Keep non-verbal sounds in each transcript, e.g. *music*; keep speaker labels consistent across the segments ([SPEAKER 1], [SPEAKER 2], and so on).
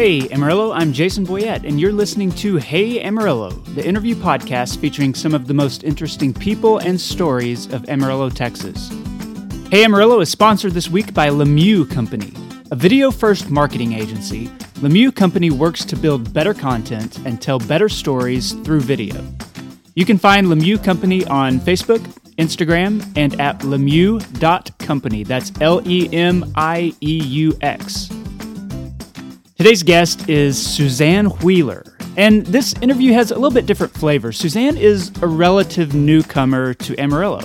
[SPEAKER 1] Hey, Amarillo, I'm Jason Boyett, and you're listening to Hey Amarillo, the interview podcast featuring some of the most interesting people and stories of Amarillo, Texas. Hey Amarillo is sponsored this week by Lemieux Company, a video first marketing agency. Lemieux Company works to build better content and tell better stories through video. You can find Lemieux Company on Facebook, Instagram, and at lemieux.company. That's L E M I E U X. Today's guest is Suzanne Wheeler, and this interview has a little bit different flavor. Suzanne is a relative newcomer to Amarillo.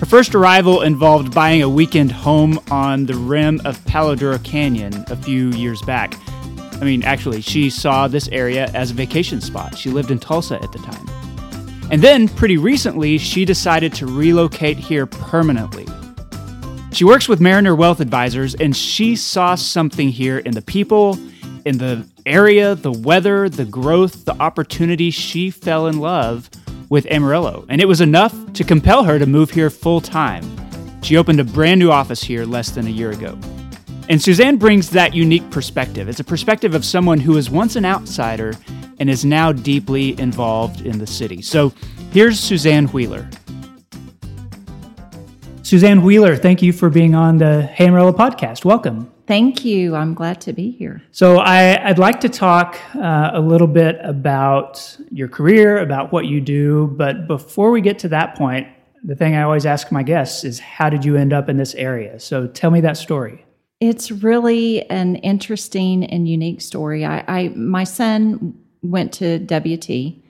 [SPEAKER 1] Her first arrival involved buying a weekend home on the rim of Palo Duro Canyon a few years back. I mean, actually, she saw this area as a vacation spot. She lived in Tulsa at the time. And then, pretty recently, she decided to relocate here permanently. She works with Mariner Wealth Advisors, and she saw something here in the people, in the area, the weather, the growth, the opportunity. She fell in love with Amarillo, and it was enough to compel her to move here full time. She opened a brand new office here less than a year ago. And Suzanne brings that unique perspective. It's a perspective of someone who was once an outsider and is now deeply involved in the city. So here's Suzanne Wheeler. Suzanne Wheeler, thank you for being on the Hey Amarillo podcast. Welcome.
[SPEAKER 2] Thank you. I'm glad to be here.
[SPEAKER 1] So, I, would like to talk uh, a little bit about your career, about what you do. But before we get to that point, the thing I always ask my guests is how did you end up in this area? So, tell me that story.
[SPEAKER 2] It's really an interesting and unique story. I, I my son went to WT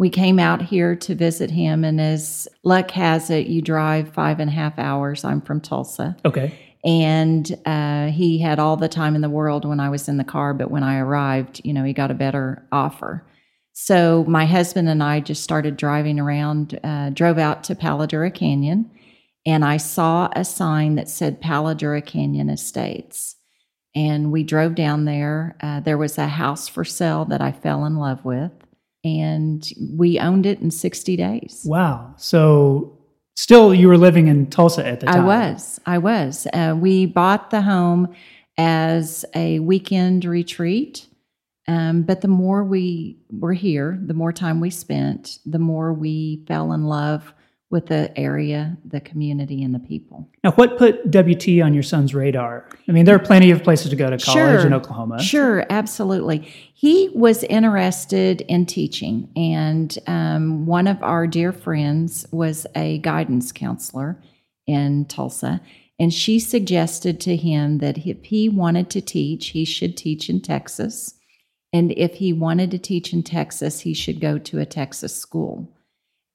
[SPEAKER 2] we came out here to visit him, and as luck has it, you drive five and a half hours. I'm from Tulsa.
[SPEAKER 1] Okay.
[SPEAKER 2] And uh, he had all the time in the world when I was in the car, but when I arrived, you know, he got a better offer. So my husband and I just started driving around, uh, drove out to Palo Duro Canyon, and I saw a sign that said Palo Duro Canyon Estates. And we drove down there. Uh, there was a house for sale that I fell in love with and we owned it in 60 days.
[SPEAKER 1] Wow. So still you were living in Tulsa at the time.
[SPEAKER 2] I was. I was. Uh, we bought the home as a weekend retreat. Um, but the more we were here, the more time we spent, the more we fell in love with the area, the community, and the people.
[SPEAKER 1] Now, what put WT on your son's radar? I mean, there are plenty of places to go to college
[SPEAKER 2] sure,
[SPEAKER 1] in Oklahoma.
[SPEAKER 2] Sure, absolutely. He was interested in teaching, and um, one of our dear friends was a guidance counselor in Tulsa. And she suggested to him that if he wanted to teach, he should teach in Texas. And if he wanted to teach in Texas, he should go to a Texas school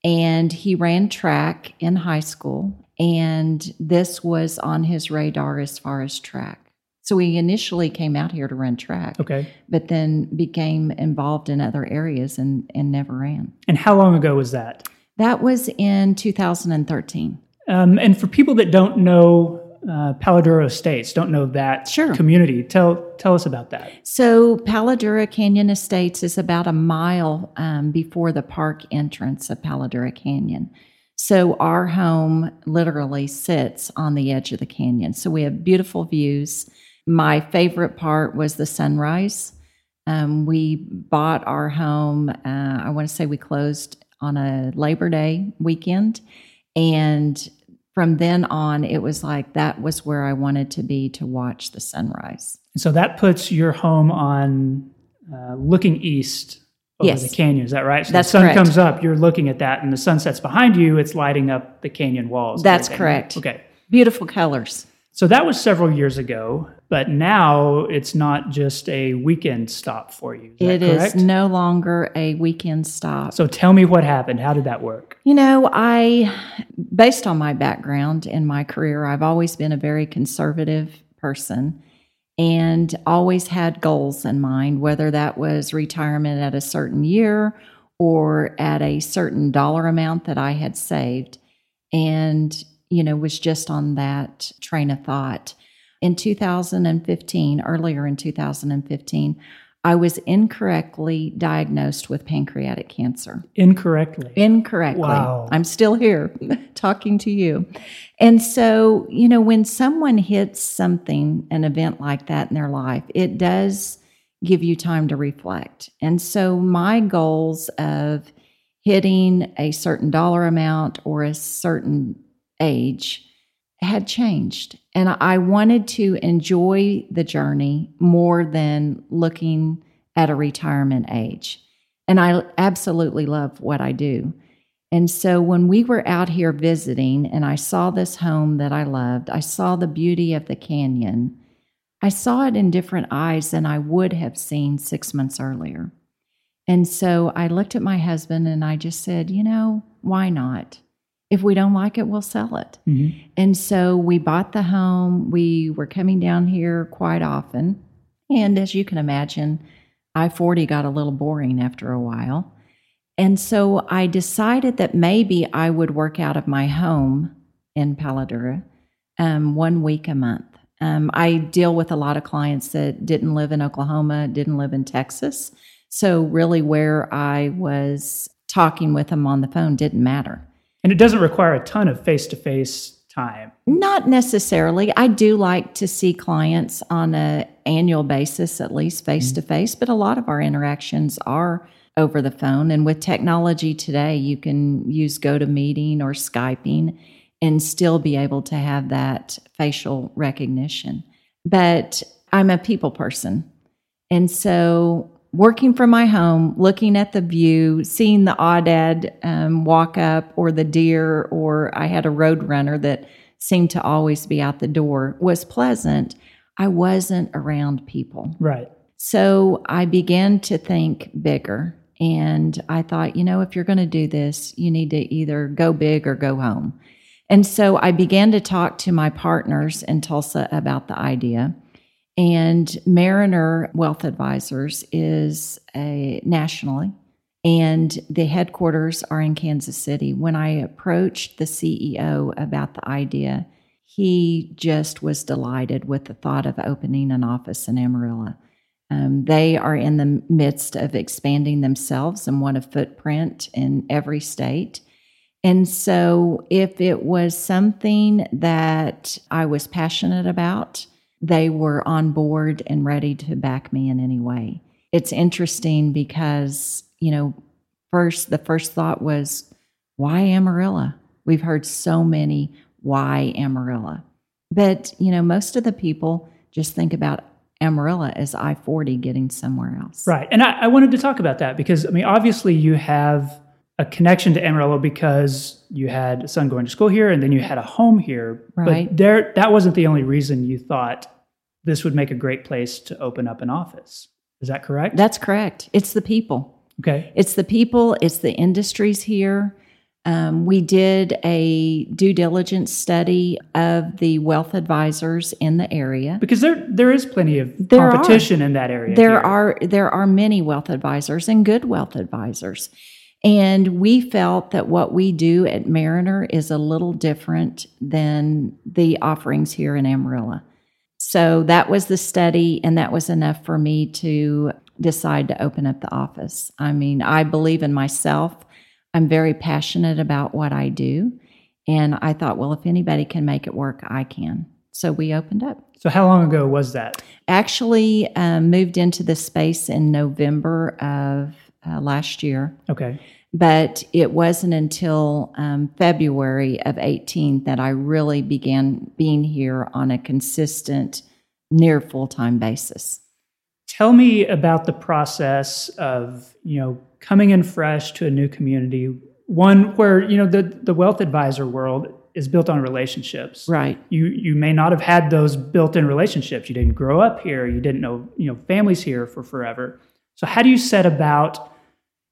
[SPEAKER 2] and he ran track in high school and this was on his radar as far as track. So he initially came out here to run track
[SPEAKER 1] okay.
[SPEAKER 2] but then became involved in other areas and, and never ran.
[SPEAKER 1] And how long ago was that?
[SPEAKER 2] That was in 2013
[SPEAKER 1] um, and for people that don't know uh, Palo Estates. Don't know that
[SPEAKER 2] sure.
[SPEAKER 1] community. Tell tell us about that.
[SPEAKER 2] So Palo Duro Canyon Estates is about a mile um, before the park entrance of Palo Duro Canyon. So our home literally sits on the edge of the canyon. So we have beautiful views. My favorite part was the sunrise. Um, we bought our home. Uh, I want to say we closed on a Labor Day weekend, and from then on, it was like that was where I wanted to be to watch the sunrise.
[SPEAKER 1] So that puts your home on uh, looking east over
[SPEAKER 2] yes.
[SPEAKER 1] the canyon. Is that right? So
[SPEAKER 2] That's
[SPEAKER 1] the sun
[SPEAKER 2] correct.
[SPEAKER 1] comes up, you're looking at that, and the sun sets behind you. It's lighting up the canyon walls.
[SPEAKER 2] That's correct.
[SPEAKER 1] Okay.
[SPEAKER 2] Beautiful colors.
[SPEAKER 1] So that was several years ago, but now it's not just a weekend stop for you.
[SPEAKER 2] Is
[SPEAKER 1] it is
[SPEAKER 2] no longer a weekend stop.
[SPEAKER 1] So tell me what happened. How did that work?
[SPEAKER 2] You know, I, based on my background and my career, I've always been a very conservative person and always had goals in mind, whether that was retirement at a certain year or at a certain dollar amount that I had saved. And you know, was just on that train of thought. In 2015, earlier in 2015, I was incorrectly diagnosed with pancreatic cancer.
[SPEAKER 1] Incorrectly?
[SPEAKER 2] Incorrectly.
[SPEAKER 1] Wow.
[SPEAKER 2] I'm still here *laughs* talking to you. And so, you know, when someone hits something, an event like that in their life, it does give you time to reflect. And so my goals of hitting a certain dollar amount or a certain age had changed. And I wanted to enjoy the journey more than looking at a retirement age. And I absolutely love what I do. And so when we were out here visiting and I saw this home that I loved, I saw the beauty of the canyon. I saw it in different eyes than I would have seen six months earlier. And so I looked at my husband and I just said, you know, why not? If we don't like it, we'll sell it. Mm-hmm. And so we bought the home. We were coming down here quite often. And as you can imagine, I 40 got a little boring after a while. And so I decided that maybe I would work out of my home in Palo Duro um, one week a month. Um, I deal with a lot of clients that didn't live in Oklahoma, didn't live in Texas. So, really, where I was talking with them on the phone didn't matter.
[SPEAKER 1] And it doesn't require a ton of face to face time.
[SPEAKER 2] Not necessarily. I do like to see clients on an annual basis, at least face to face, but a lot of our interactions are over the phone. And with technology today, you can use GoToMeeting or Skyping and still be able to have that facial recognition. But I'm a people person. And so working from my home, looking at the view, seeing the aoudad um, walk up or the deer, or I had a road runner that seemed to always be out the door was pleasant. I wasn't around people.
[SPEAKER 1] Right.
[SPEAKER 2] So I began to think bigger. And I thought, you know, if you're going to do this, you need to either go big or go home. And so I began to talk to my partners in Tulsa about the idea. And Mariner Wealth Advisors is a nationally, and the headquarters are in Kansas City. When I approached the CEO about the idea, he just was delighted with the thought of opening an office in Amarillo. Um, they are in the midst of expanding themselves and want a footprint in every state. And so, if it was something that I was passionate about, they were on board and ready to back me in any way. It's interesting because, you know, first, the first thought was, why Amarilla? We've heard so many why Amarilla? But, you know, most of the people just think about Amarilla as I 40 getting somewhere else.
[SPEAKER 1] Right. And I, I, wanted to talk about that because, I mean, obviously you have a connection to Amarillo because you had a son going to school here and then you had a home here.
[SPEAKER 2] Right.
[SPEAKER 1] But there, that wasn't the only reason you thought this would make a great place to open up an office. Is that correct?
[SPEAKER 2] That's correct. It's the people.
[SPEAKER 1] Okay.
[SPEAKER 2] It's the people, it's the industries here. Um, we did a due diligence study of the wealth advisors in the area
[SPEAKER 1] because there there is plenty of there competition
[SPEAKER 2] are.
[SPEAKER 1] in that area.
[SPEAKER 2] There
[SPEAKER 1] here.
[SPEAKER 2] are there are many wealth advisors and good wealth advisors, and we felt that what we do at Mariner is a little different than the offerings here in Amarillo. So that was the study, and that was enough for me to decide to open up the office. I mean, I believe in myself. I'm very passionate about what I do. And I thought, well, if anybody can make it work, I can. So we opened up.
[SPEAKER 1] So, how long ago was that?
[SPEAKER 2] Actually, um, moved into the space in November of uh, last year.
[SPEAKER 1] Okay.
[SPEAKER 2] But it wasn't until um, February of 18 that I really began being here on a consistent, near full time basis.
[SPEAKER 1] Tell me about the process of, you know, coming in fresh to a new community, one where, you know, the, the wealth advisor world is built on relationships.
[SPEAKER 2] Right.
[SPEAKER 1] You you may not have had those built-in relationships. You didn't grow up here. You didn't know, you know, families here for forever. So how do you set about,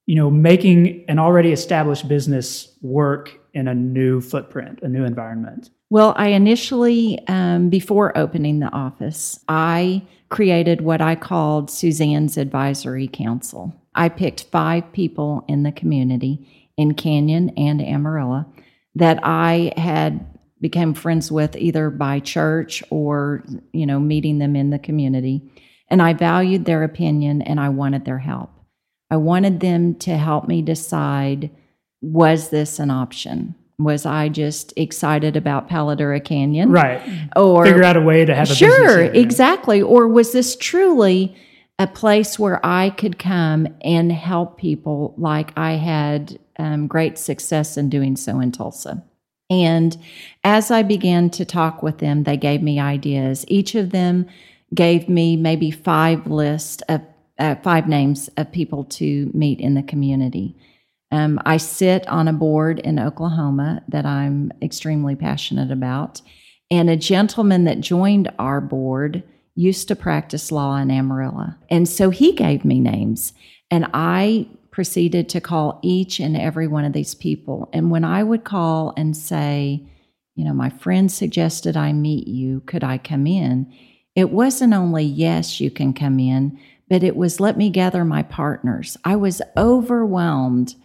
[SPEAKER 1] you know, making an already established business work in a new footprint, a new environment?
[SPEAKER 2] Well, I initially, um, before opening the office, I created what I called Suzanne's Advisory Council. I picked five people in the community in Canyon and Amarillo that I had become friends with either by church or, you know, meeting them in the community. And I valued their opinion and I wanted their help. I wanted them to help me decide was this an option? Was I just excited about Palo Duro Canyon?
[SPEAKER 1] Right.
[SPEAKER 2] Or
[SPEAKER 1] figure out a way to have a
[SPEAKER 2] sure, exactly. Or was this truly a place where I could come and help people like I had um, great success in doing so in Tulsa. And as I began to talk with them, they gave me ideas. Each of them gave me maybe five lists of uh, five names of people to meet in the community. Um, I sit on a board in Oklahoma that I'm extremely passionate about. And a gentleman that joined our board used to practice law in Amarillo. And so he gave me names. And I proceeded to call each and every one of these people. And when I would call and say, you know, my friend suggested I meet you, could I come in? It wasn't only, yes, you can come in, but it was, let me gather my partners. I was overwhelmed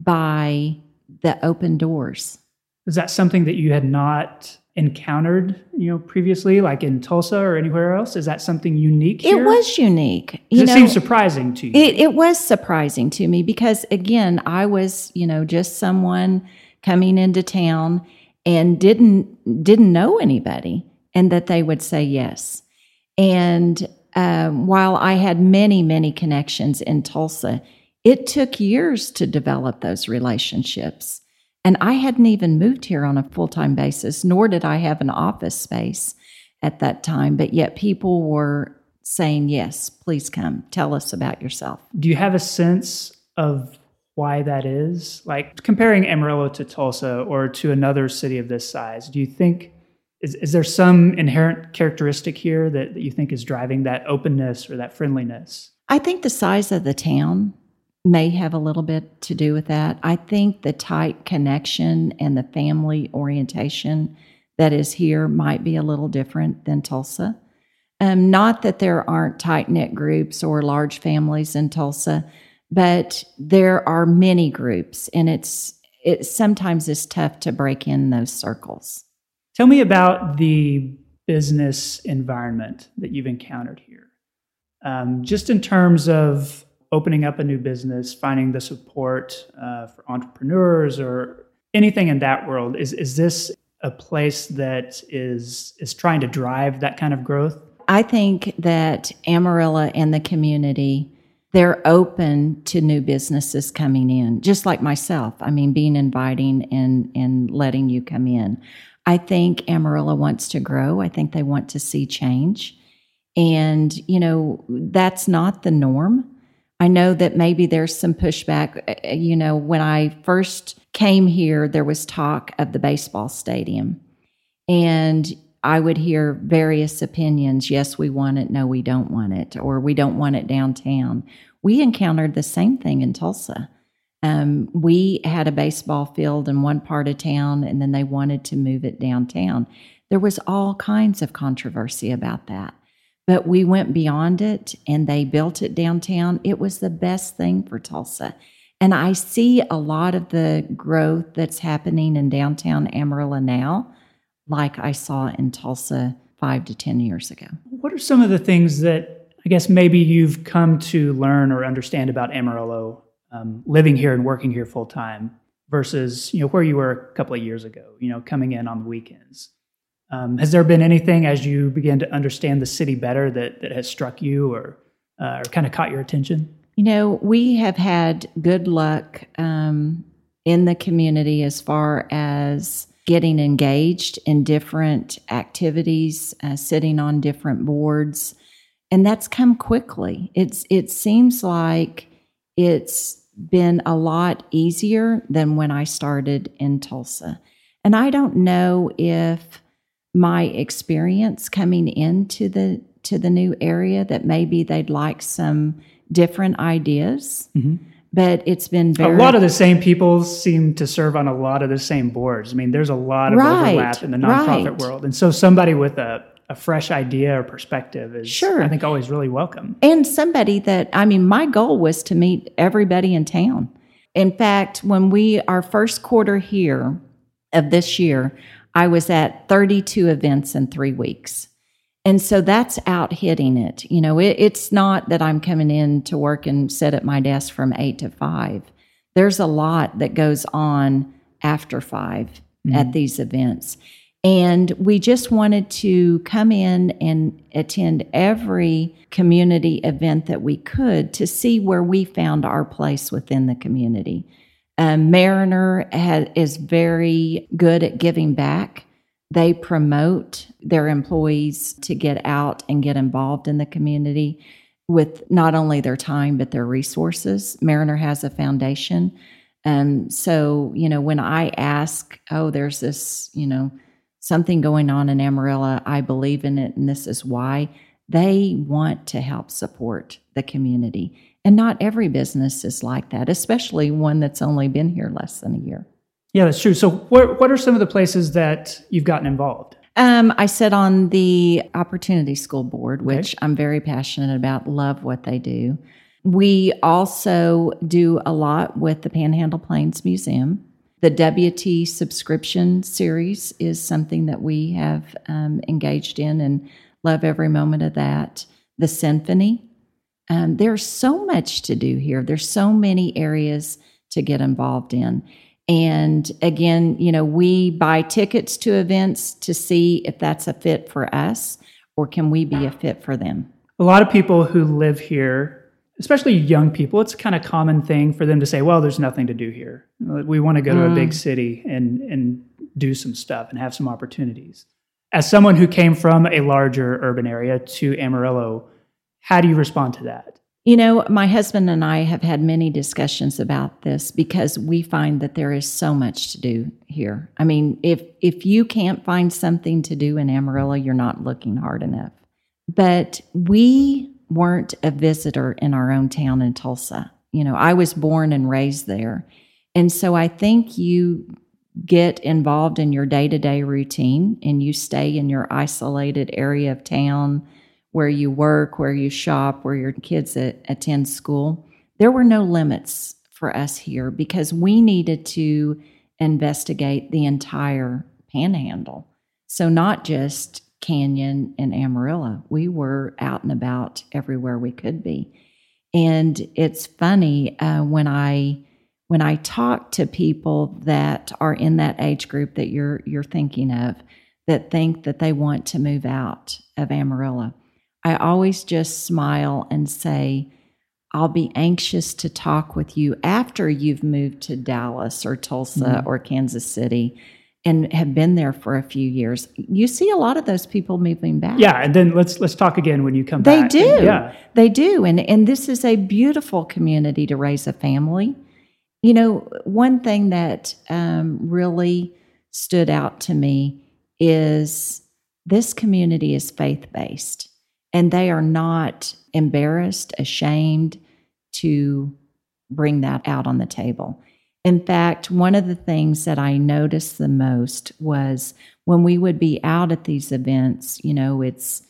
[SPEAKER 2] by the open doors.
[SPEAKER 1] Is that something that you had not encountered, you know, previously, like in Tulsa or anywhere else? Is that something unique? Here?
[SPEAKER 2] It was unique.
[SPEAKER 1] You it seems surprising to you.
[SPEAKER 2] It, it was surprising to me because, again, I was, you know, just someone coming into town and didn't didn't know anybody, and that they would say yes. And um, while I had many, many connections in Tulsa, it took years to develop those relationships. And I hadn't even moved here on a full time basis, nor did I have an office space at that time. But yet people were saying, Yes, please come, tell us about yourself.
[SPEAKER 1] Do you have a sense of why that is? Like comparing Amarillo to Tulsa or to another city of this size, do you think? Is, is there some inherent characteristic here that, that you think is driving that openness or that friendliness?
[SPEAKER 2] I think the size of the town may have a little bit to do with that. I think the tight connection and the family orientation that is here might be a little different than Tulsa. Um, not that there aren't tight knit groups or large families in Tulsa, but there are many groups, and it's it sometimes is tough to break in those circles.
[SPEAKER 1] Tell me about the business environment that you've encountered here, um, just in terms of opening up a new business, finding the support uh, for entrepreneurs or anything in that world. Is is this a place that is is trying to drive that kind of growth?
[SPEAKER 2] I think that Amarillo and the community they're open to new businesses coming in, just like myself. I mean, being inviting and and letting you come in. I think Amarillo wants to grow. I think they want to see change. And, you know, that's not the norm. I know that maybe there's some pushback. Uh, uh, you know, when I first came here, there was talk of the baseball stadium. And I would hear various opinions. Yes, we want it. No, we don't want it. Or we don't want it downtown. We encountered the same thing in Tulsa. Um, we had a baseball field in one part of town, and then they wanted to move it downtown. There was all kinds of controversy about that. But we went beyond it and they built it downtown. It was the best thing for Tulsa. And I see a lot of the growth that's happening in downtown Amarillo now, like I saw in Tulsa five to 10 years ago.
[SPEAKER 1] What are some of the things that I guess maybe you've come to learn or understand about Amarillo um, living here and working here full time versus you know where you were a couple of years ago, you know, coming in on the weekends? Um, has there been anything as you begin to understand the city better that, that has struck you or, uh, or kind of caught your attention?
[SPEAKER 2] You know, we have had good luck um, in the community as far as getting engaged in different activities, uh, sitting on different boards, and that's come quickly. It's it seems like it's been a lot easier than when I started in Tulsa, and I don't know if my experience coming into the to the new area that maybe they'd like some different ideas. Mm-hmm. But it's been very.
[SPEAKER 1] A lot of the same people seem to serve on a lot of the same boards. I mean, there's a lot of right, overlap in the nonprofit right. world. And so somebody with a, a fresh idea or perspective is, sure. I think, always really welcome.
[SPEAKER 2] And somebody that, I mean, my goal was to meet everybody in town. In fact, when we, our first quarter here of this year, I was at 32 events in three weeks. And so that's out hitting it. You know, it, it's not that I'm coming in to work and sit at my desk from eight to five. There's a lot that goes on after 5 mm-hmm. at these events. And we just wanted to come in and attend every community event that we could to see where we found our place within the community. Um, Mariner had, is very good at giving back. They promote their employees to get out and get involved in the community with not only their time, but their resources. Mariner has a foundation. Um, so, you know, when I ask, oh, there's this, you know, something going on in Amarillo, I believe in it, and this is why, they want to help support the community. And not every business is like that, especially one that's only been here less than a year.
[SPEAKER 1] Yeah, that's true. So, what, what are some of the places that you've gotten involved?
[SPEAKER 2] Um, I sit on the Opportunity School Board, which okay. I'm very passionate about, love what they do. We also do a lot with the Panhandle Plains Museum. The WT subscription series is something that we have um, engaged in and love every moment of that. The symphony. Um, there's so much to do here. There's so many areas to get involved in. And again, you know, we buy tickets to events to see if that's a fit for us or can we be a fit for them.
[SPEAKER 1] A lot of people who live here, especially young people, it's kind of common thing for them to say, well, there's nothing to do here. We want to go to mm. a big mm. city and, and do some stuff and have some opportunities. As someone who came from a larger urban area to Amarillo, how do you respond to that?
[SPEAKER 2] You know, my husband and I have had many discussions about this because we find that there is so much to do here. I mean, if if you can't find something to do in Amarillo, you're not looking hard enough. But we weren't a visitor in our own town in Tulsa. You know, I was born and raised there. And so I think you get involved in your day-to-day routine and you stay in your isolated area of town where you work, where you shop, where your kids attend school. There were no limits for us here because we needed to investigate the entire panhandle. So, not just Canyon and Amarillo, we were out and about everywhere we could be. And it's funny uh, when I when I talk to people that are in that age group that you're you're thinking of that think that they want to move out of Amarillo. I always just smile and say, I'll be anxious to talk with you after you've moved to Dallas or Tulsa mm-hmm. or Kansas City and have been there for a few years. You see a lot of those people moving back.
[SPEAKER 1] Yeah, and then let's let's talk again when you come
[SPEAKER 2] they
[SPEAKER 1] back.
[SPEAKER 2] They do. yeah. They do. And and this is a beautiful community to raise a family. You know, one thing that um, really stood out to me is this community is faith based and they are not embarrassed, ashamed to bring that out on the table. In fact, one of the things that I noticed the most was when we would be out at these events, you know, it's,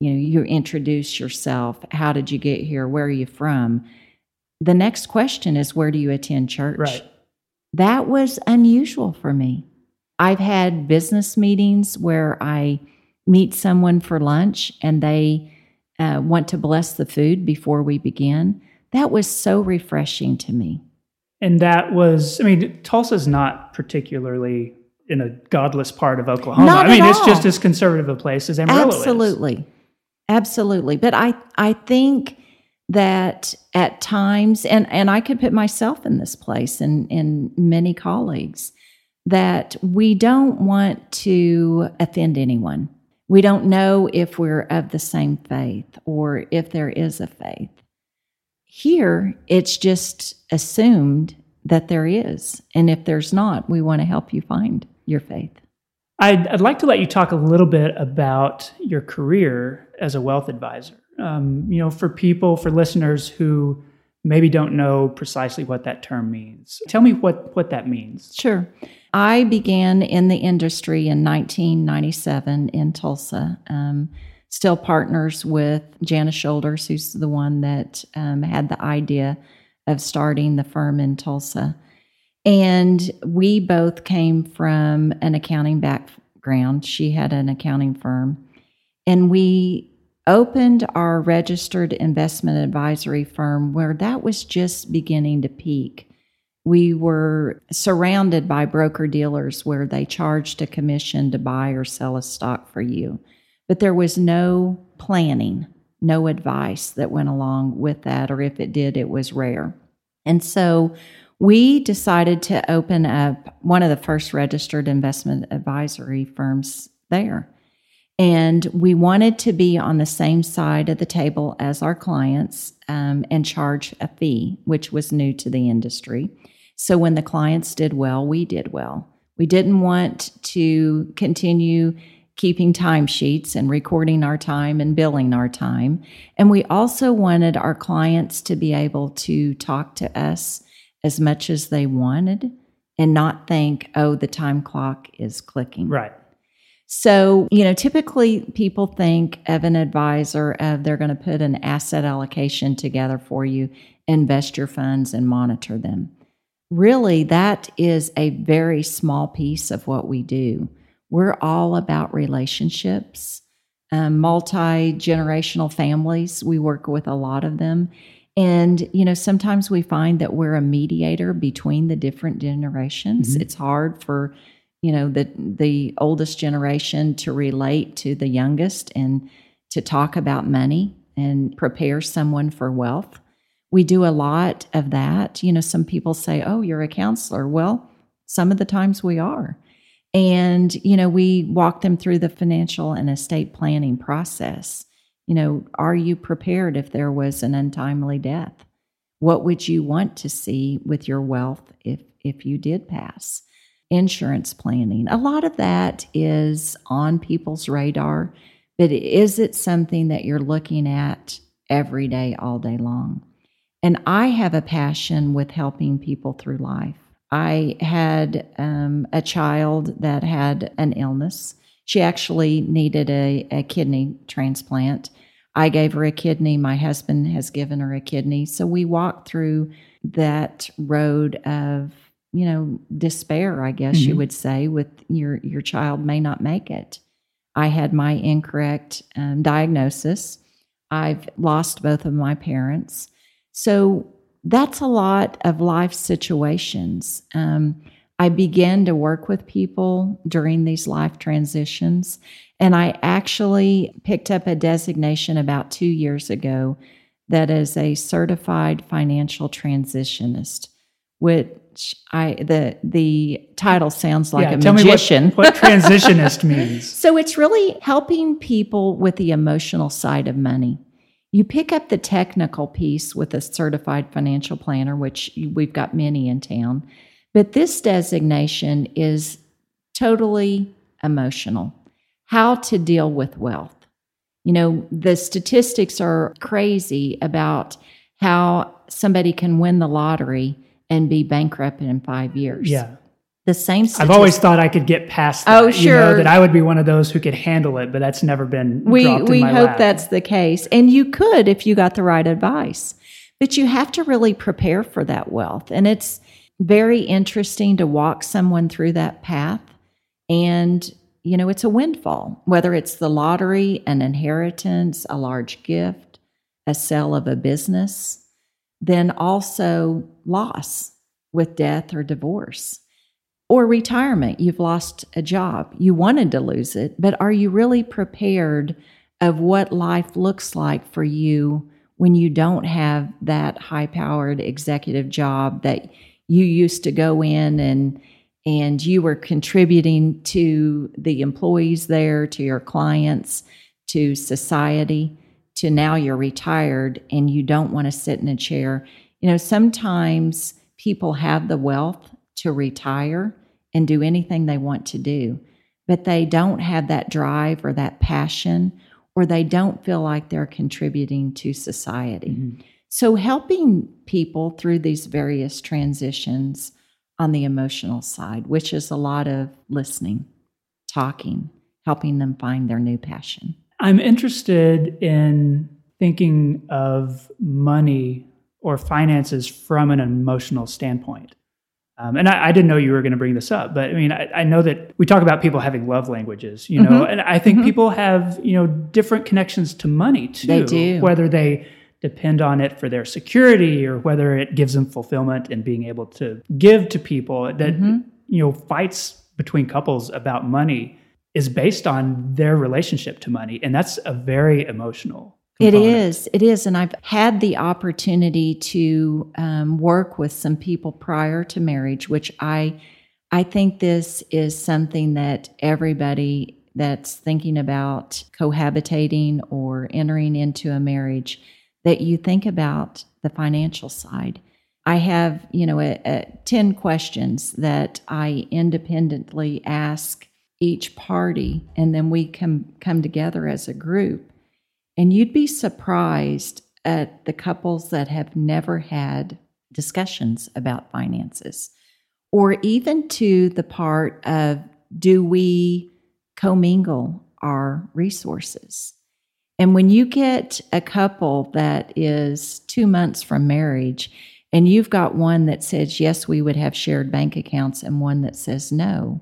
[SPEAKER 2] you know, you introduce yourself. How did you get here? Where are you from? The next question is, where do you attend church?
[SPEAKER 1] Right.
[SPEAKER 2] That was unusual for me. I've had business meetings where I meet someone for lunch and they uh, want to bless the food before we begin. That was so refreshing to me.
[SPEAKER 1] And that was, I mean, Tulsa's not particularly in a godless part of Oklahoma.
[SPEAKER 2] Not
[SPEAKER 1] I mean,
[SPEAKER 2] all.
[SPEAKER 1] it's just as conservative a place as Amarillo
[SPEAKER 2] Absolutely.
[SPEAKER 1] Is.
[SPEAKER 2] Absolutely. But I, I think that at times, and, and I could put myself in this place and, and many colleagues, that we don't want to offend anyone. We don't know if we're of the same faith or if there is a faith. Here, it's just assumed that there is. And if there's not, we want to help you find your faith.
[SPEAKER 1] I'd, I'd like to let you talk a little bit about your career as a wealth advisor. Um, you know, for people, for listeners who maybe don't know precisely what that term means. Tell me what, what that means.
[SPEAKER 2] Sure. I began in the industry in 1997 in Tulsa. Um, still partners with Janice Shoulders, who's the one that um, had the idea of starting the firm in Tulsa. And we both came from an accounting background. She had an accounting firm. And we opened our registered investment advisory firm where that was just beginning to peak we were surrounded by broker dealers where they charged a commission to buy or sell a stock for you. But there was no planning, no advice that went along with that, or if it did, it was rare. And so we decided to open up one of the first registered investment advisory firms there. And we wanted to be on the same side of the table as our clients um, and charge a fee, which was new to the industry. So when the clients did well, we did well. We didn't want to continue keeping timesheets and recording our time and billing our time. And we also wanted our clients to be able to talk to us as much as they wanted and not think, oh, the time clock is clicking.
[SPEAKER 1] Right.
[SPEAKER 2] So, you know, typically people think of an advisor of they're going to put an asset allocation together for you, invest your funds, and monitor them. Really, that is a very small piece of what we do. We're all about relationships, um, multi generational families. We work with a lot of them. And, you know, sometimes we find that we're a mediator between the different generations. Mm-hmm. It's hard for, you know, the, the oldest generation to relate to the youngest and to talk about money and prepare someone for wealth. We do a lot of that. You know, some people say, oh, you're a counselor. Well, some of the times we are. And, you know, we walk them through the financial and estate planning process. You know, are you prepared if there was an untimely death? What would you want to see with your wealth if if you did pass? Insurance planning. A lot of that is on people's radar, but is it something that you're looking at every day all day long? And I have a passion with helping people through life. I had um, a child that had an illness. She actually needed a, a kidney transplant. I gave her a kidney. My husband has given her a kidney. So we walked through that road of, you know, despair, I guess mm-hmm. you would say, with your, your child may not make it. I had my incorrect um, diagnosis. I've lost both of my parents. So that's a lot of life situations. Um, I began to work with people during these life transitions, and I actually picked up a designation about two years ago that is a certified financial transitionist, which I the the title sounds like
[SPEAKER 1] yeah,
[SPEAKER 2] a
[SPEAKER 1] tell
[SPEAKER 2] magician.
[SPEAKER 1] Me what, what *laughs* transitionist means.
[SPEAKER 2] So it's really helping people with the emotional side of money. You pick up the technical piece with a certified financial planner, which we've got many in town, but this designation is totally emotional. How to deal with wealth. You know, the statistics are crazy about how somebody can win the lottery and be bankrupt in five years.
[SPEAKER 1] Yeah
[SPEAKER 2] the same.
[SPEAKER 1] I've always thought I could get past. That, oh, sure. You know, that I would be one of those who could handle it, but that's never been.
[SPEAKER 2] We we hope
[SPEAKER 1] lap.
[SPEAKER 2] that's the case, and you could if you got the right advice. But you have to really prepare for that wealth, and it's very interesting to walk someone through that path. And you know, it's a windfall, whether it's the lottery, an inheritance, a large gift, a sale of a business, then also loss with death or divorce or retirement. You've lost a job. You wanted to lose it, but are you really prepared of what life looks like for you when you don't have that high powered executive job that you used to go in and and you were contributing to the employees there, to your clients, to society, to now you're retired and you don't want to sit in a chair. You know, sometimes people have the wealth to retire and do anything they want to do, but they don't have that drive or that passion, or they don't feel like they're contributing to society. Mm-hmm. So, helping people through these various transitions on the emotional side, which is a lot of listening, talking, helping them find their new passion.
[SPEAKER 1] I'm interested in thinking of money or finances from an emotional standpoint. Um, and I, I, didn't know you were going to bring this up, but I mean, I, I, know that we talk about people having love languages, you know, mm-hmm. and I think mm-hmm. people have, you know, different connections to money too.
[SPEAKER 2] They do.
[SPEAKER 1] Whether they depend on it for their security or whether it gives them fulfillment in being able to give to people that mm-hmm. you know fights between couples about money is based on their relationship to money and that's a very emotional
[SPEAKER 2] Component. It is. It is. And I've had the opportunity to um, work with some people prior to marriage, which I, I think this is something that everybody that's thinking about cohabitating or entering into a marriage, that you think about the financial side. I have, you know, a, a 10 questions that I independently ask each party, and then we come, come together as a group and you'd be surprised at the couples that have never had discussions about finances, or even to the part of do we commingle our resources? And when you get a couple that is two months from marriage, and you've got one that says, yes, we would have shared bank accounts, and one that says no,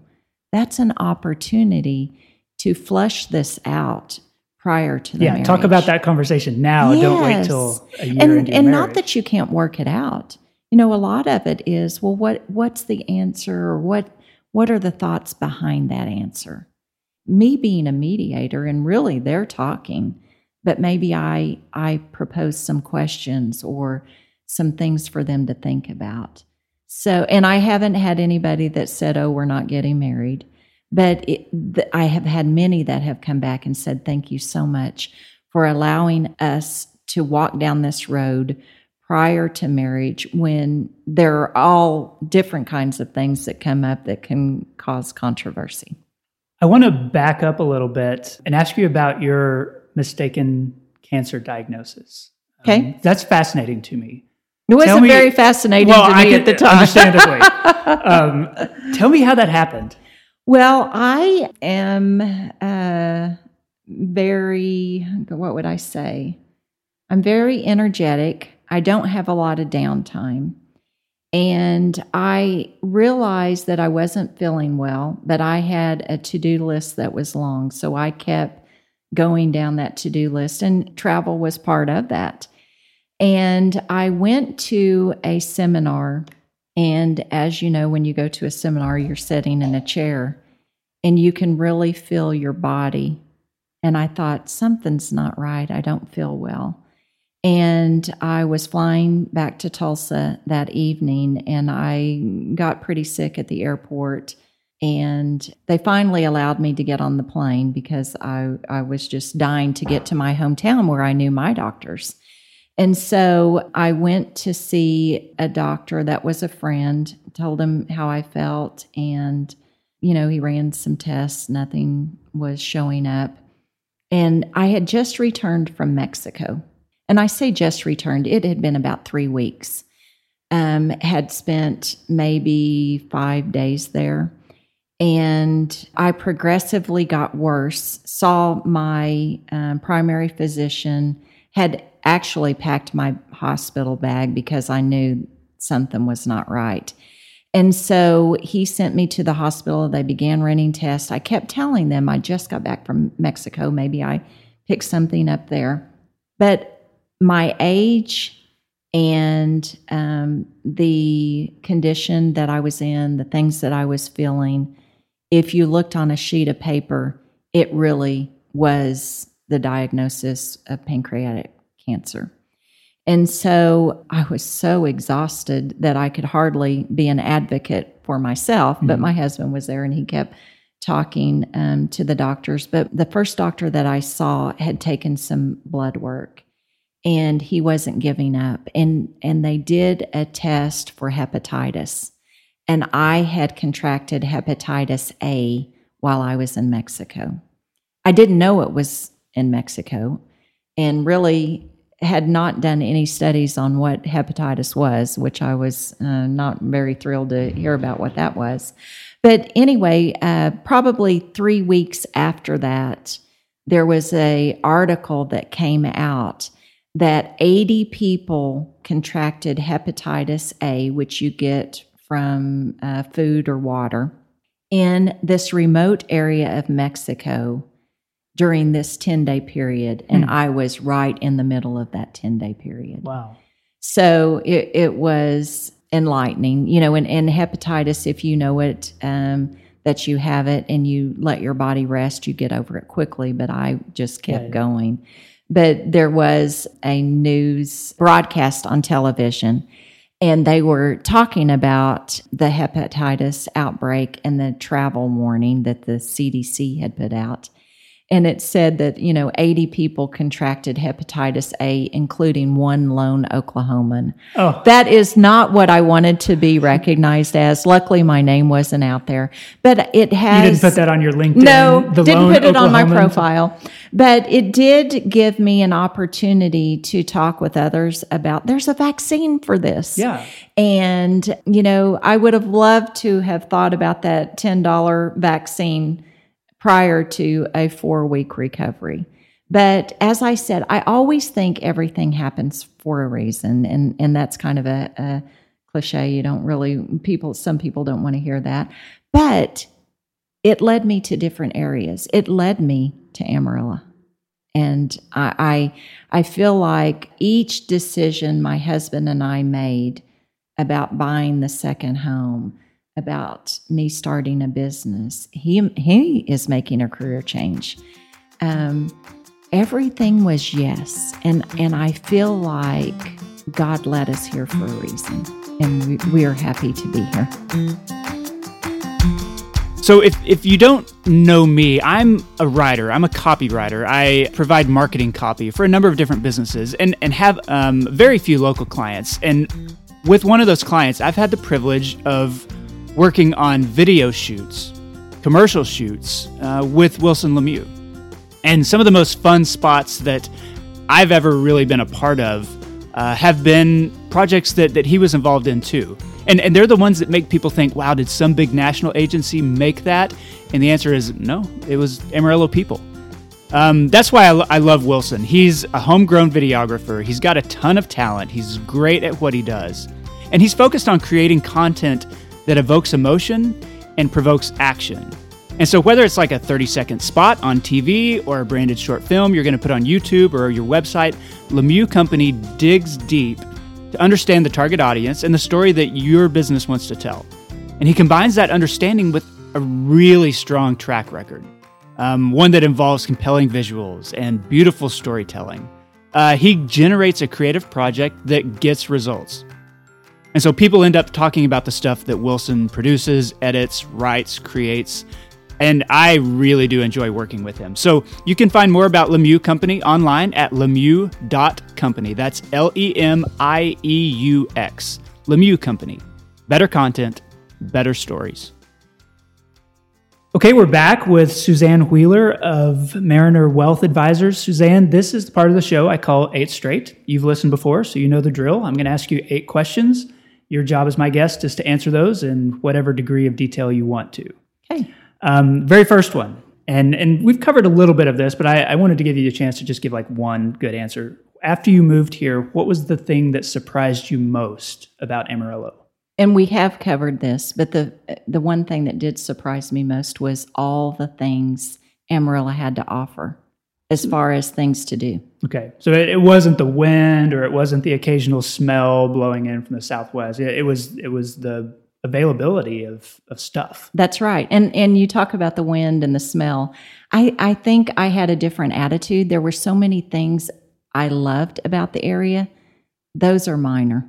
[SPEAKER 2] that's an opportunity to flush this out prior to the
[SPEAKER 1] yeah
[SPEAKER 2] marriage.
[SPEAKER 1] talk about that conversation now. Yes. don't wait till a year
[SPEAKER 2] and,
[SPEAKER 1] and
[SPEAKER 2] not that you can't work it out. You know a lot of it is well what what's the answer or what what are the thoughts behind that answer? Me being a mediator and really they're talking but maybe i i propose some questions or some things for them to think about. So and i haven't had anybody that said oh we're not getting married but it, the, I have had many that have come back and said, Thank you so much for allowing us to walk down this road prior to marriage when there are all different kinds of things that come up that can cause controversy.
[SPEAKER 1] I want to back up a little bit and ask you about your mistaken cancer diagnosis.
[SPEAKER 2] Okay. Um,
[SPEAKER 1] that's fascinating to me.
[SPEAKER 2] It wasn't me, very fascinating
[SPEAKER 1] well,
[SPEAKER 2] to me at the time.
[SPEAKER 1] Understandably. *laughs* um, tell me how that happened.
[SPEAKER 2] Well, I am uh, very, what would I say? I'm very energetic. I don't have a lot of downtime. And I realized that I wasn't feeling well, but I had a to do list that was long. So I kept going down that to do list, and travel was part of that. And I went to a seminar and as you know, when you go to a seminar, you're sitting in a chair and you can really feel your body. And I thought, something's not right. I don't feel well. And I was flying back to Tulsa that evening and I got pretty sick at the airport. And they finally allowed me to get on the plane because I, I was just dying to get to my hometown where I knew my doctors. And so I went to see a doctor that was a friend, told him how I felt, and you know, he ran some tests, nothing was showing up. And I had just returned from Mexico. And I say just returned, it had been about three weeks. Um, had spent maybe five days there. And I progressively got worse, saw my um, primary physician, had actually packed my hospital bag because I knew something was not right. And so he sent me to the hospital. They began running tests. I kept telling them I just got back from Mexico. Maybe I picked something up there. But my age and um, the condition that I was in, the things that I was feeling, if you looked on a sheet of paper, it really was the diagnosis of pancreatic cancer. And so I was so exhausted that I could hardly be an advocate for myself. Mm-hmm. But my husband was there and he kept talking um, to the doctors. But the first doctor that I saw had taken some blood work and he wasn't giving up. And, and they did a test for hepatitis. And I had contracted hepatitis A while I was in Mexico. I didn't know it was in Mexico. And really, had not done any studies on what hepatitis was, which I was uh, not very thrilled to hear about what that was. But anyway, uh, probably three weeks after that, there was a article that came out that 80 people contracted hepatitis A, which you get from uh, food or water, in this remote area of Mexico during this 10 day period. And I was right in the middle of that 10 day period.
[SPEAKER 1] Wow.
[SPEAKER 2] So it, it was enlightening, you know, and, and hepatitis, if you know it, um, that you have it and you let your body rest, you get over it quickly. But I just kept
[SPEAKER 1] Yeah.
[SPEAKER 2] going. But there was a news broadcast on television, and they were talking about the hepatitis outbreak and the travel warning that the CDC had put out. And it said that, you know, 80 people contracted hepatitis A, including one lone Oklahoman.
[SPEAKER 1] Oh,
[SPEAKER 2] That is not what I wanted to be recognized as. Luckily, my name wasn't out there, but it has.
[SPEAKER 1] you didn't put that on your LinkedIn.
[SPEAKER 2] No,
[SPEAKER 1] the
[SPEAKER 2] didn't put it on my profile. But it did give me an opportunity to talk with others about there's a vaccine for this.
[SPEAKER 1] Yeah.
[SPEAKER 2] And, you know, I would have loved to have thought about that $10 vaccine prior to a four week recovery. But as I said, I always think everything happens for a reason. And, and that's kind of a, a cliche. You don't really, people, some people don't want to hear that. But it led me to different areas. It led me to Amarillo. And I, I, I feel like each decision my husband and I made about buying the second home, about me starting a business, he, he is making a career change. Um, everything was yes. And, and I feel like God led us here for a reason. And we, we are happy to be here.
[SPEAKER 1] So if, if you don't know me, I'm a writer. I'm a copywriter. I provide marketing copy for a number of different businesses and, and have um, very few local clients. And with one of those clients, I've had the privilege of working on video shoots, commercial shoots uh, with Wilson Lemieux. And some of the most fun spots that I've ever really been a part of uh, have been projects that, that he was involved in too. And, and they're the ones that make people think, wow, did some big national agency make that? And the answer is no, it was Amarillo people. Um, that's why I, lo- I love Wilson. He's a homegrown videographer. He's got a ton of talent. He's great at what he does. And he's focused on creating content that evokes emotion and provokes action. And so, whether it's like a 30 second spot on TV or a branded short film you're going to put on YouTube or your website, Lemieux Company digs deep to understand the target audience and the story that your business wants to tell. And he combines that understanding with a really strong track record, um, one that involves compelling visuals and beautiful storytelling. Uh, he generates a creative project that gets results. And so people end up talking about the stuff that Wilson produces, edits, writes, creates. And I really do enjoy working with him. So you can find more about Lemieux Company online at lemieux.company. That's L E M I E U X. Lemieux Company. Better content, better stories. Okay, we're back with Suzanne Wheeler of Mariner Wealth Advisors. Suzanne, this is the part of the show I call Eight Straight. You've listened before, so you know the drill. I'm going to ask you eight questions. Your job as my guest is to answer those in whatever degree of detail you want to.
[SPEAKER 2] Okay.
[SPEAKER 1] Um, very first one, and and we've covered a little bit of this, but I, I wanted to give you a chance to just give like one good answer. After you moved here, what was the thing that surprised you most about Amarillo?
[SPEAKER 2] And we have covered this, but the the one thing that did surprise me most was all the things Amarillo had to offer as far as things to do.
[SPEAKER 1] Okay, so it, it wasn't the wind, or it wasn't the occasional smell blowing in from the southwest. It, it was it was the availability of of stuff.
[SPEAKER 2] That's right. And and you talk about the wind and the smell. I I think I had a different attitude. There were so many things I loved about the area. Those are minor.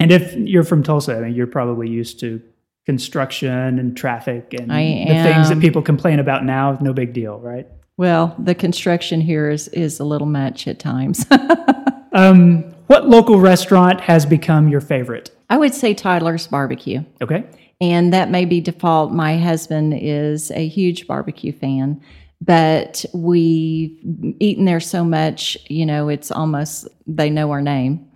[SPEAKER 1] And if you're from Tulsa, I mean, you're probably used to construction and traffic and the things that people complain about now. No big deal, right?
[SPEAKER 2] Well, the construction here is is a little much at times. *laughs*
[SPEAKER 1] Um, what local restaurant has become your favorite?
[SPEAKER 2] I would say Tyler's barbecue.
[SPEAKER 1] Okay.
[SPEAKER 2] And that may be default. My husband is a huge barbecue fan, but we've eaten there so much, you know, it's almost they know our name.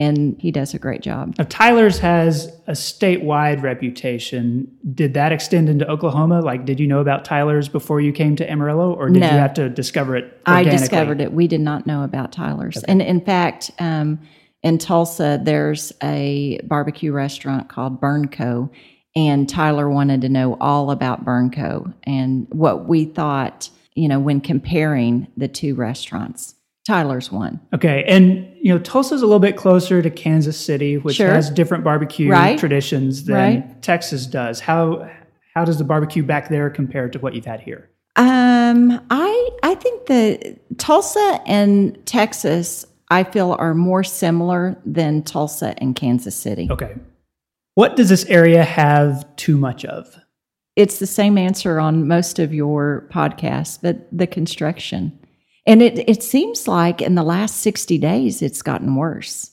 [SPEAKER 2] And he does a great job.
[SPEAKER 1] Now, Tyler's has a statewide reputation. Did that extend into Oklahoma? Like, did you know about Tyler's before you came to Amarillo, or did
[SPEAKER 2] No.
[SPEAKER 1] you have to discover it?
[SPEAKER 2] I discovered it. We did not know about Tyler's. And in fact, um, in Tulsa, there's a barbecue restaurant called Burn Co, and Tyler wanted to know all about Burn Co and what we thought, you know, when comparing the two restaurants. Tyler's one.
[SPEAKER 1] Okay. And, you know, Tulsa's a little bit closer to Kansas City, which
[SPEAKER 2] Sure.
[SPEAKER 1] has different barbecue
[SPEAKER 2] Right.
[SPEAKER 1] traditions than
[SPEAKER 2] Right.
[SPEAKER 1] Texas does. How how does the barbecue back there compare to what you've had here?
[SPEAKER 2] Um, I I think that Tulsa and Texas, I feel, are more similar than Tulsa and Kansas City.
[SPEAKER 1] Okay. What does this area have too much of?
[SPEAKER 2] It's the same answer on most of your podcasts, but the construction. And it, it seems like in the last 60 days, it's gotten worse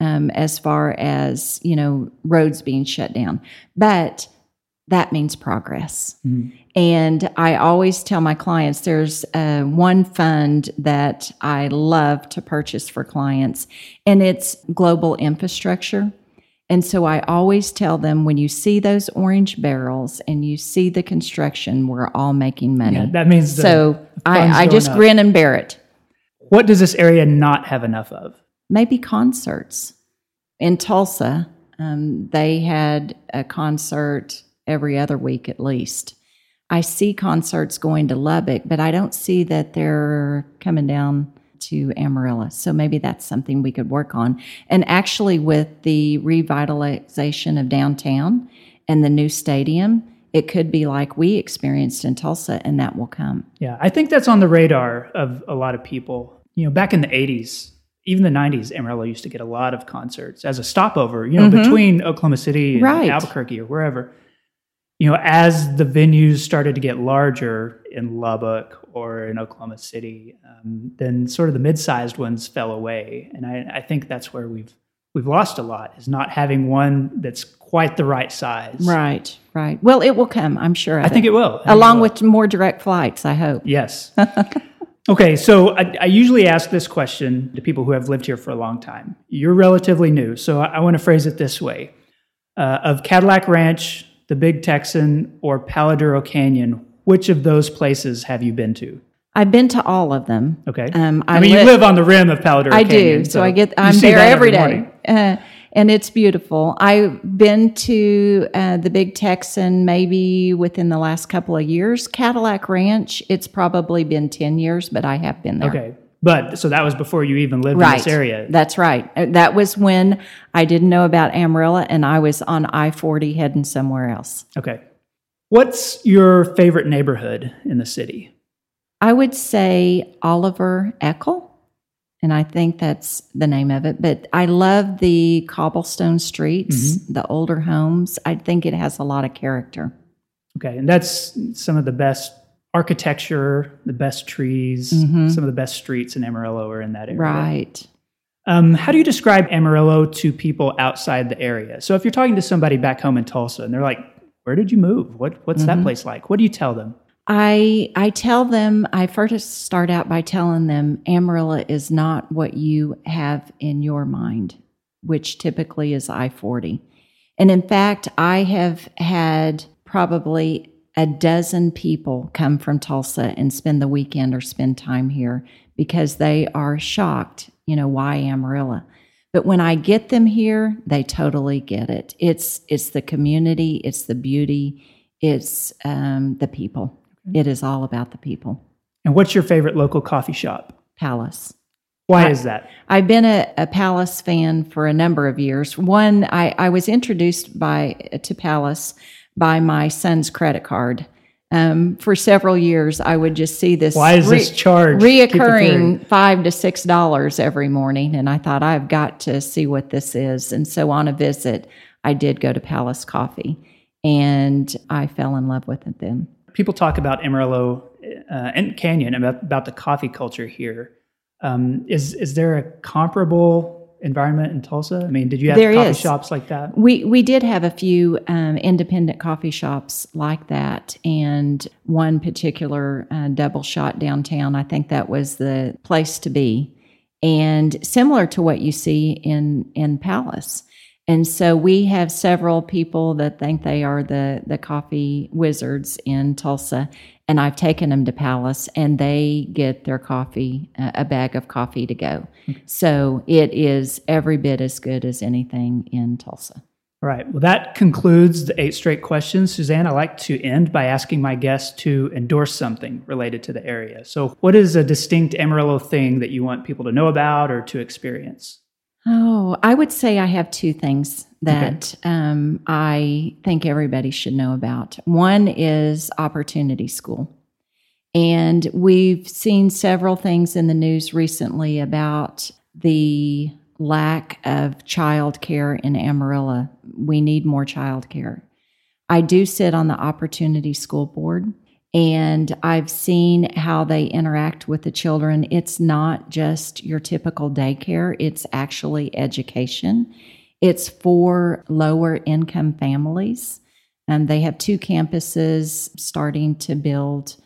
[SPEAKER 2] um, as far as, you know, roads being shut down. But that means progress. And I always tell my clients there's uh, one fund that I love to purchase for clients, and it's global infrastructure. And so I always tell them when you see those orange barrels and you see the construction, we're all making money.
[SPEAKER 1] Yeah, that means
[SPEAKER 2] so I, I just
[SPEAKER 1] up.
[SPEAKER 2] grin and bear it.
[SPEAKER 1] What does this area not have enough of?
[SPEAKER 2] Maybe concerts. In Tulsa, um, they had a concert every other week at least. I see concerts going to Lubbock, but I don't see that they're coming down to Amarillo. So maybe that's something we could work on. And actually, with the revitalization of downtown and the new stadium, it could be like we experienced in Tulsa, and that will come.
[SPEAKER 1] Yeah, I think that's on the radar of a lot of people. You know, back in the 80s, even the 90s, Amarillo used to get a lot of concerts as a stopover, you know, mm-hmm. between Oklahoma City and
[SPEAKER 2] Right.
[SPEAKER 1] Albuquerque or wherever. You know, as the venues started to get larger in Lubbock or in Oklahoma City, um, then sort of the mid-sized ones fell away, and I, I think that's where we've we've lost a lot is not having one that's quite the right size.
[SPEAKER 2] Right, right. Well, it will come, I'm sure. Of
[SPEAKER 1] I think it will. I it
[SPEAKER 2] along
[SPEAKER 1] will.
[SPEAKER 2] with more direct flights, I hope.
[SPEAKER 1] Yes. *laughs* okay, so I, I usually ask this question to people who have lived here for a long time. You're relatively new, so I, I want to phrase it this way: uh, of Cadillac Ranch, the Big Texan, or Palo Duro Canyon, which of those places have you been to?
[SPEAKER 2] I've been to all of them.
[SPEAKER 1] Okay.
[SPEAKER 2] Um,
[SPEAKER 1] I,
[SPEAKER 2] I
[SPEAKER 1] mean,
[SPEAKER 2] li-
[SPEAKER 1] you live on the rim of Palo Duro
[SPEAKER 2] I
[SPEAKER 1] Canyon.
[SPEAKER 2] do. So, I get I'm there
[SPEAKER 1] that
[SPEAKER 2] every day, uh, and it's beautiful. I've been to uh, the Big Texan maybe within the last couple of years. Cadillac Ranch, it's probably been ten years, but I have been there.
[SPEAKER 1] Okay. But so that was before you even lived in
[SPEAKER 2] Right.
[SPEAKER 1] this area.
[SPEAKER 2] That's right. Uh, That was when I didn't know about Amarillo, and I was on I forty heading somewhere else.
[SPEAKER 1] Okay. What's your favorite neighborhood in the city?
[SPEAKER 2] I would say Oliver Eakle, and I think that's the name of it. But I love the cobblestone streets, the older homes. I think it has a lot of character.
[SPEAKER 1] Okay, and that's some of the best architecture, the best trees,
[SPEAKER 2] Mhm.
[SPEAKER 1] some of the best streets in Amarillo are in that area.
[SPEAKER 2] Right.
[SPEAKER 1] Um, how do you describe Amarillo to people outside the area? So if you're talking to somebody back home in Tulsa and they're like, "Where did you move? What What's
[SPEAKER 2] Mm-hmm.
[SPEAKER 1] that place like?" What do you tell them?
[SPEAKER 2] I I tell them I first start out by telling them Amarillo is not what you have in your mind, which typically is I forty. And in fact, I have had probably a dozen people come from Tulsa and spend the weekend or spend time here because they are shocked, you know, why Amarillo. But when I get them here, they totally get it. It's it's the community, it's the beauty, it's um, the people. It is all about the people.
[SPEAKER 1] And what's your favorite local coffee shop?
[SPEAKER 2] Palace.
[SPEAKER 1] Why is that?
[SPEAKER 2] I've been a, a Palace fan for a number of years. One, I, I was introduced by to Palace by my son's credit card. Um, for several years, I would just see this.
[SPEAKER 1] Why is this charge
[SPEAKER 2] reoccurring five to six dollars every morning? And I thought I've got to see what this is. And so on a visit, I did go to Palace Coffee, and I fell in love with it then.
[SPEAKER 1] People talk about Amarillo uh, and Canyon about about the coffee culture here. Um, is is there a comparable environment in Tulsa? I mean, did you have
[SPEAKER 2] There
[SPEAKER 1] coffee
[SPEAKER 2] is.
[SPEAKER 1] shops like that?
[SPEAKER 2] We we did have a few um, independent coffee shops like that, and one particular uh, double shot downtown. I think that was the place to be, and similar to what you see in in Palace. And so we have several people that think they are the the coffee wizards in Tulsa, and I've taken them to Palace, and they get their coffee, uh, a bag of coffee to go. So it is every bit as good as anything in Tulsa.
[SPEAKER 1] All right. Well, that concludes the eight straight questions. Suzanne, I like to end by asking my guests to endorse something related to the area. So, what is a distinct Amarillo thing that you want people to know about or to experience?
[SPEAKER 2] Oh, I would say I have two things that okay. um, I think everybody should know about. One is Opportunity School. And we've seen several things in the news recently about the lack of childcare in Amarillo. We need more childcare. I do sit on the Opportunity School Board, and I've seen how they interact with the children. It's not just your typical daycare, it's actually education. It's for lower income families. And they have two campuses starting to build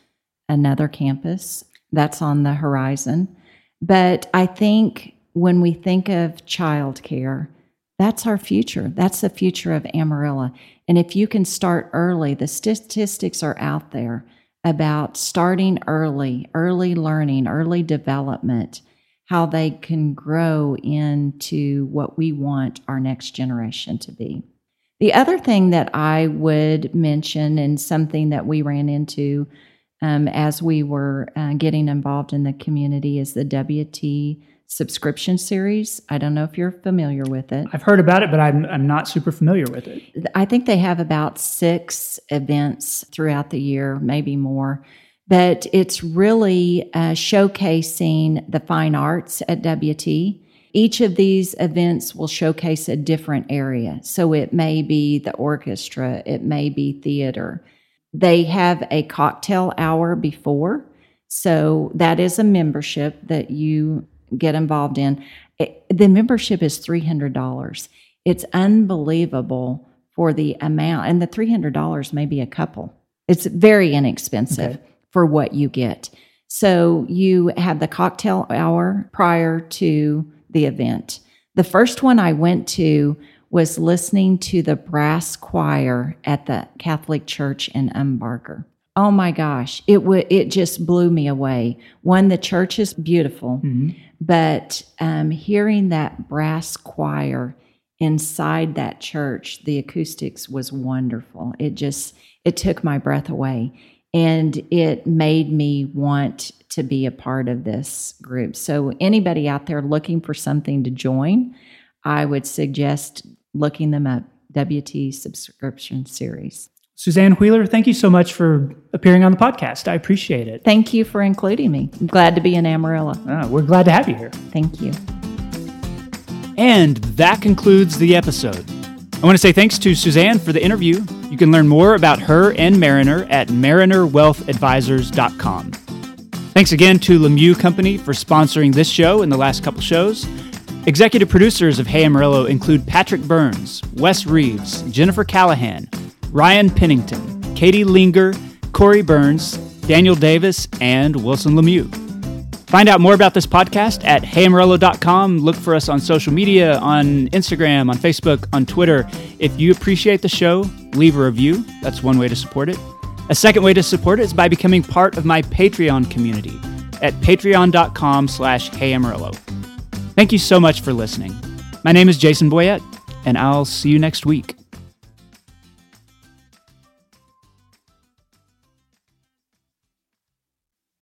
[SPEAKER 2] another campus that's on the horizon. But I think when we think of childcare, that's our future. That's the future of Amarillo. And if you can start early, the statistics are out there about starting early, early learning, early development, how they can grow into what we want our next generation to be. The other thing that I would mention, and something that we ran into um, as we were uh, getting involved in the community, is the WT subscription series. I don't know if you're familiar with it.
[SPEAKER 1] I've heard about it, but I'm, I'm not super familiar with it.
[SPEAKER 2] I think they have about six events throughout the year, maybe more. But it's really uh, showcasing the fine arts at WT. Each of these events will showcase a different area. So it may be the orchestra, it may be theater. They have a cocktail hour before. So that is a membership that you get involved in. It, the membership is $300. It's unbelievable for the amount, and the $300 may be a couple. It's very inexpensive okay. for what you get. So you have the cocktail hour prior to the event. The first one I went to was listening to the brass choir at the Catholic Church in Umbarger. Oh my gosh, it w- it just blew me away. One, the church is beautiful, mm-hmm. But um, hearing that brass choir inside that church, the acoustics was wonderful. It just it took my breath away, and it made me want to be a part of this group. So anybody out there looking for something to join, I would suggest looking them up. WT subscription series.
[SPEAKER 1] Suzanne Wheeler, thank you so much for appearing on the podcast. I appreciate it.
[SPEAKER 2] Thank you for including me. I'm glad to be in Amarillo.
[SPEAKER 1] Ah, we're glad to have you here.
[SPEAKER 2] Thank you.
[SPEAKER 1] And that concludes the episode. I want to say thanks to Suzanne for the interview. You can learn more about her and Mariner at marinerwealthadvisors.com. Thanks again to Lemieux Company for sponsoring this show and the last couple shows. Executive producers of Hey Amarillo include Patrick Burns, Wes Reeves, Jennifer Callahan, Ryan Pennington, Katie Linger, Corey Burns, Daniel Davis, and Wilson Lemieux. Find out more about this podcast at heyamarillo.com. Look for us on social media, on Instagram, on Facebook, on Twitter. If you appreciate the show, leave a review. That's one way to support it. A second way to support it is by becoming part of my Patreon community at patreon.com slash heyamarillo. Thank you so much for listening. My name is Jason Boyett, and I'll see you next week.